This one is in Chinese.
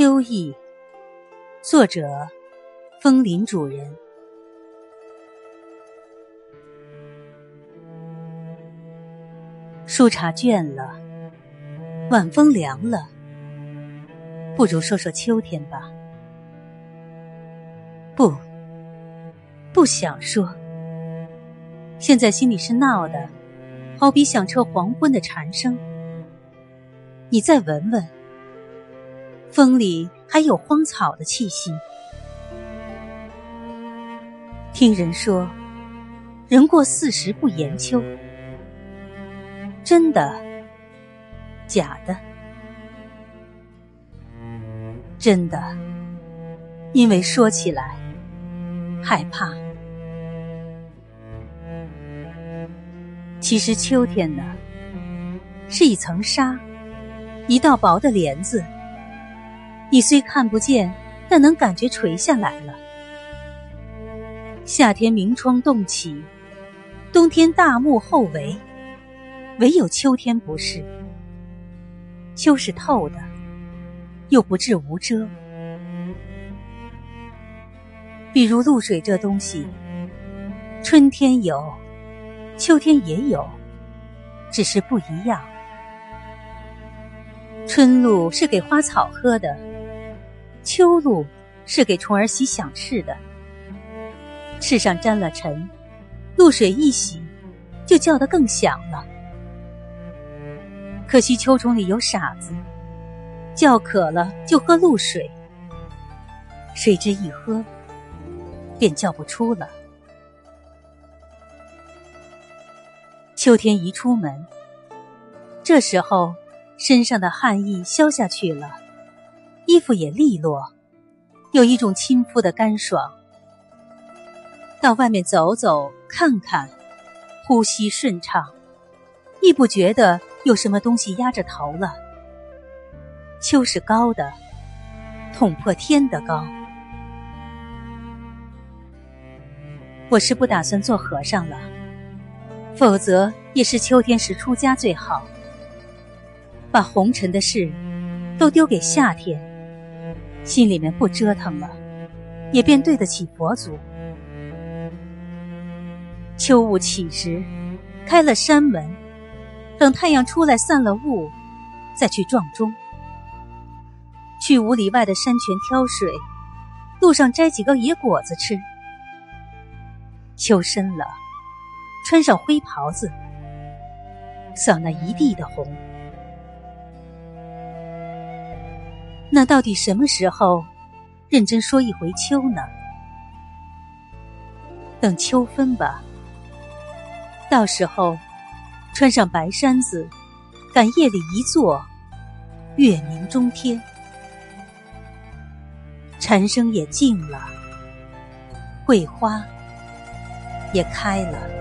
秋意，作者：枫林主人。树杈倦了，晚风凉了，不如说说秋天吧。不，不想说。现在心里是闹的，好比响彻黄昏的蝉声。你再闻闻。风里还有荒草的气息。听人说，人过四十不言秋，真的？假的？真的，因为说起来害怕。其实秋天呢，是一层纱，一道薄的帘子。你虽看不见，但能感觉垂下来了。夏天明窗洞起，冬天大幕后围，唯有秋天不是。秋是透的，又不至无遮。比如露水这东西，春天有，秋天也有，只是不一样。春露是给花草喝的。秋露是给虫儿洗响翅的，翅上沾了尘，露水一洗，就叫得更响了。可惜秋虫里有傻子，叫渴了就喝露水，谁知一喝，便叫不出了。秋天一出门，这时候身上的汗意消下去了。衣服也利落，有一种亲肤的干爽。到外面走走看看，呼吸顺畅，亦不觉得有什么东西压着头了。秋是高的，捅破天的高。我是不打算做和尚了，否则也是秋天时出家最好。把红尘的事都丢给夏天。心里面不折腾了，也便对得起佛祖。秋雾起时，开了山门，等太阳出来散了雾，再去撞钟。去五里外的山泉挑水，路上摘几个野果子吃。秋深了，穿上灰袍子，扫那一地的红。那到底什么时候认真说一回秋呢？等秋分吧。到时候穿上白衫子，赶夜里一坐，月明中天，蝉声也静了，桂花也开了。